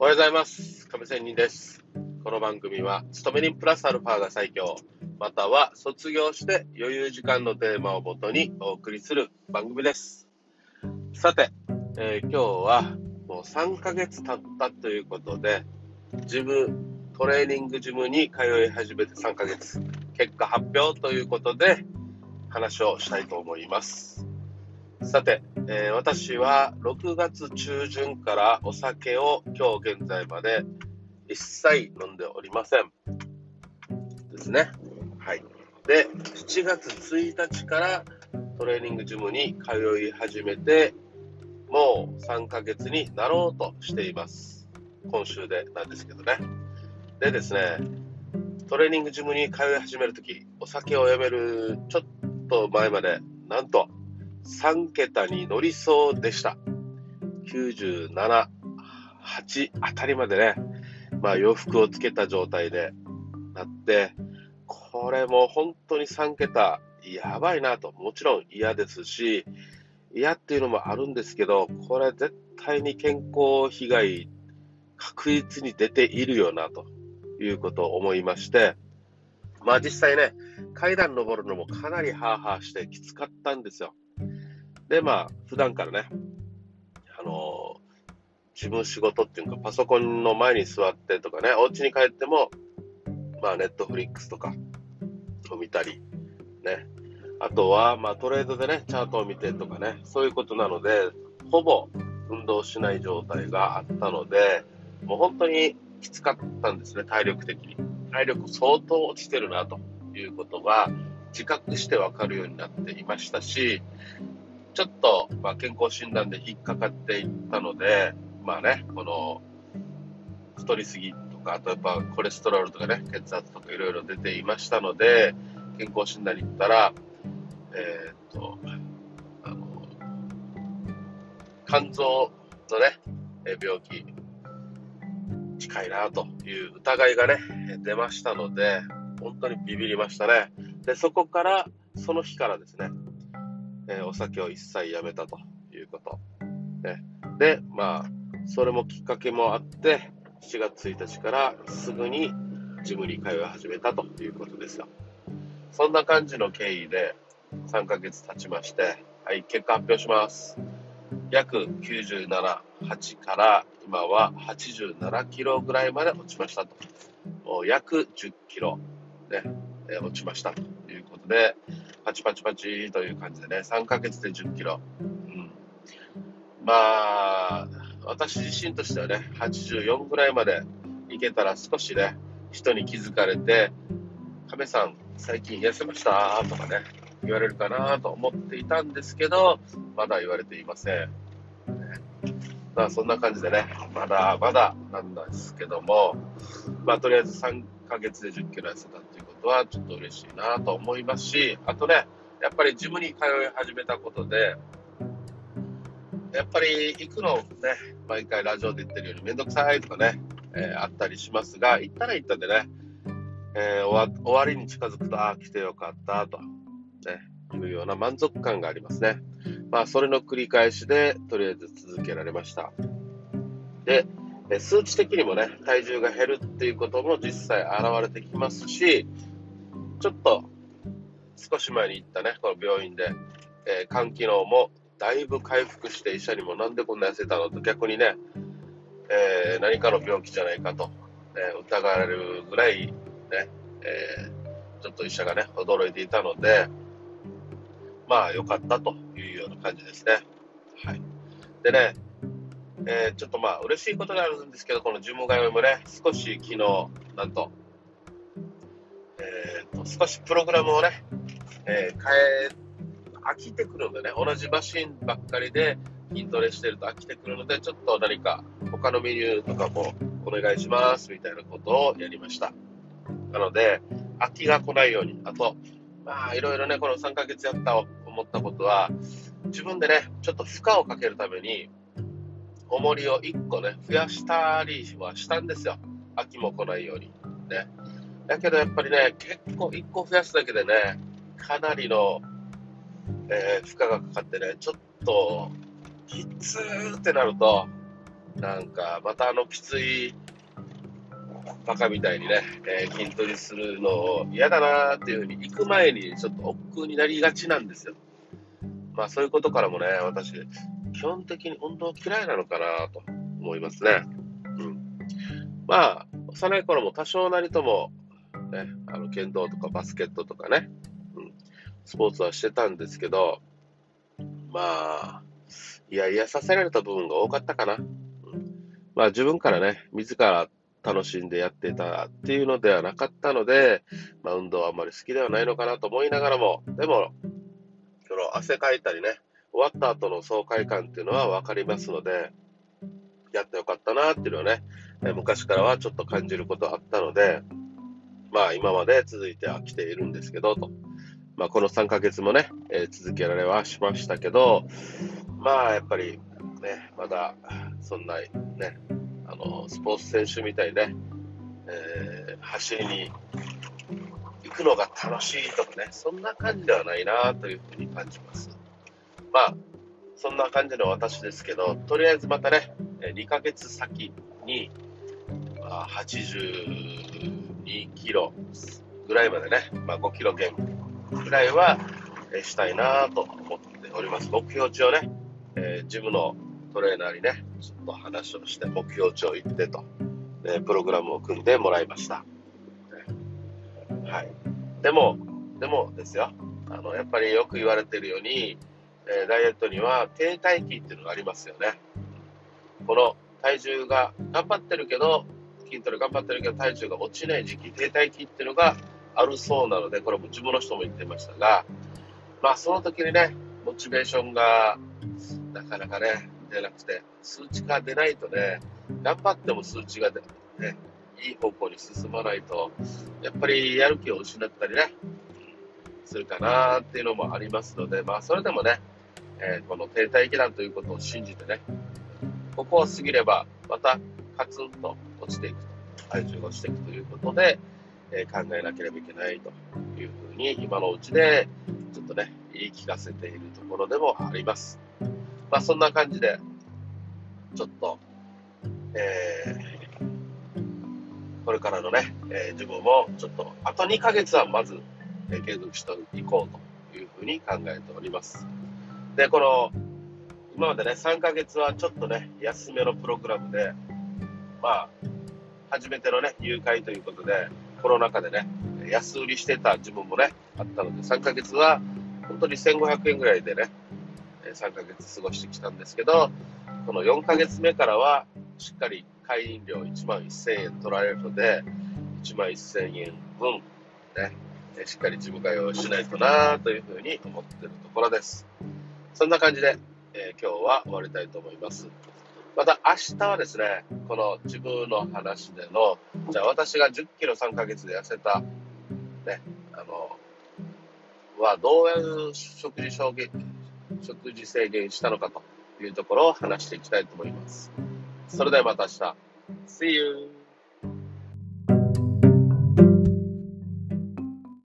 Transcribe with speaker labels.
Speaker 1: おはようございます。亀仙人です。この番組は、勤め人プラスアルファが最強、または卒業して余裕時間のテーマをもとにお送りする番組です。さて、えー今日はもう3ヶ月経ったということで、ジム、トレーニングジムに通い始めて3ヶ月、結果発表ということで、話をしたいと思います。さて、えー私は6月中旬からお酒を今日現在まで一切飲んでおりません。ですね。はい。で、7月1日からトレーニングジムに通い始めて、もう3ヶ月になろうとしています。今週でなんですけどね。でですね、トレーニングジムに通い始めるとき、お酒をやめるちょっと前まで、なんと3桁に乗りそうでした。97、8あたりまでね、まあ洋服をつけた状態でなって、これも本当に3桁、やばいなと、もちろん嫌ですし、嫌っていうのもあるんですけど、これ絶対に健康被害確実に出ているよなということを思いまして、まあ実際ね、階段登るのもかなりハーハーしてきつかったんですよ。で、まあ、普段からね、あの自分仕事っていうか、パソコンの前に座ってとかね、お家に帰っても、まあ、ネットフリックスとかを見たり、ね、あとは、まあ、トレードでね、チャートを見てとかね、そういうことなので、ほぼ運動しない状態があったので、もう本当にきつかったんですね、体力的に。体力相当落ちてるなということが自覚してわかるようになっていましたし、ちょっと、まあ、健康診断で引っかかっていったので、まあね、この太りすぎとか、あとやっぱコレステロールとかね、血圧とかいろいろ出ていましたので、健康診断に行ったら、えーっと、あの、肝臓のね、病気、近いなという疑いがね、出ましたので、本当にビビりましたね。で、そこから、その日からですね、えーお酒を一切やめたということ。ね、で、まあ、それもきっかけもあって、7月1日からすぐにジムに通い始めたということですよ。そんな感じの経緯で3ヶ月経ちまして、はい、結果発表します。約97、8から今は87キロぐらいまで落ちましたと。もう約10キロ、ね、えー落ちましたということで、パチパチパチという感じでね、3ヶ月で10キロ。うん、まあ、私自身としてはね、84ぐらいまでいけたら少しね、人に気づかれて、亀さん、最近痩せました？とかね、言われるかなと思っていたんですけど、まだ言われていません。まあそんな感じでね、まだまだなんですけども、まあとりあえず3ヶ月で10キロ痩せたっていうことはちょっと嬉しいなと思いますし、あとね、やっぱりジムに通い始めたことで、やっぱり行くのね、毎回ラジオで言ってるようにめんどくさいとかね、えーあったりしますが、行ったら行ったんでね、えー終わりに近づくと、ああ、来てよかったと、ね、いうような満足感がありますね。まあ、それの繰り返しで、とりあえず続けられました。で、数値的にもね、体重が減るっていうことも実際現れてきますし、ちょっと少し前に行ったね、この病院で、えー肝機能もだいぶ回復して、医者にもなんでこんな痩せたのと逆にね、えー何かの病気じゃないかと、えー疑われるぐらいね、えーちょっと医者がね、驚いていたので、まあ良かったというような感じですね。はい。でね、えーちょっとまあ嬉しいことがあるんですけど、このジム通いもね、少し昨日、なんと、と、少しプログラムをね、えー変え、飽きてくるのでね、同じマシンばっかりで筋トレしてると飽きてくるので、ちょっと何か他のメニューとかもお願いしますみたいなことをやりました。なので、飽きが来ないように、あと、まあ、いろいろね、この3ヶ月やった思ったことは、自分でね、ちょっと負荷をかけるために、重りを1個ね、増やしたりはしたんですよ。飽きも来ないように。ね。だけどやっぱりね、結構1個増やすだけでね、かなりの、えー負荷がかかってね、ちょっと、きつーってなると、なんか、またあのきついバカみたいにね、えー、筋トレするの嫌だなっていうふうに行く前にちょっと億劫になりがちなんですよ。まあそういうことからもね、私、基本的に運動嫌いなのかなと思いますね。うん。まあ、幼い頃も多少なりとも、ね、あの剣道とかバスケットとかね、うん、スポーツはしてたんですけど、まあ、いやいやさせられた部分が多かったかな。うん、まあ自分からね、自ら楽しんでやってたっていうのではなかったので、まあ、運動はあんまり好きではないのかなと思いながらも、でも、その汗かいたりね、終わった後の爽快感っていうのは分かりますので、やってよかったなっていうのはね、昔からはちょっと感じることあったので、まあ今まで続いては来ているんですけど、と。まあこの3ヶ月もね、えー、続けられはしましたけど、まあやっぱりね、まだそんなね、あの、スポーツ選手みたいね、えー、走りに行くのが楽しいとかね、そんな感じではないなというふうに感じます。まあ、そんな感じの私ですけど、とりあえずまたね、2ヶ月先に、まあ、2キロぐらいまでね、まあ、5キロ減ぐらいはしたいなと思っております。目標値をね、えー、ジムのトレーナーにね、ちょっと話をして目標値を言ってと、えプログラムを組んでもらいました。はい。でも、でもですよ、あの、やっぱりよく言われてるように、えダイエットには停滞期っていうのがありますよね。この体重が頑張ってるけど、筋トレ頑張ってるけど体重が落ちない時期、停滞期っていうのがあるそうなので、これも自分の人も言ってましたが、まあその時にね、モチベーションがなかなかね、出なくて、数値が出ないとね、頑張っても数値が出ね、いい方向に進まないと、やっぱりやる気を失ったりね、するかなっていうのもありますので、まあそれでもね、えー、この停滞期だということを信じてね、ここを過ぎれば、またカツンと落ちていくと、体重が落ちていくということで、えー、考えなければいけないというふうに、今のうちで、ちょっとね、言い聞かせているところでもあります。まあ、そんな感じで、ちょっと、えー、これからのね、えー、自分もちょっと、あと2ヶ月はまず、えー、継続していこうというふうに考えております。で、この、今までね、3ヶ月はちょっとね、安めのプログラムで、まあ、初めてのね、誘拐ということで、コロナ禍でね、安売りしてた自分もね、あったので、3ヶ月は本当に1500円ぐらいでね、3ヶ月過ごしてきたんですけど、この4ヶ月目からは、しっかり会員料1万1000円取られるので、1万1000円分、ね、しっかり自分が用意しないとなというふうに思ってるところです。そんな感じで、えー、今日は終わりたいと思います。また明日はですね、この自分の話での、じゃあ私が10キロ3ヶ月で痩せた、ね、あの、はどういう食事、食事制限したのかというところを話していきたいと思います。それではまた明日。See you!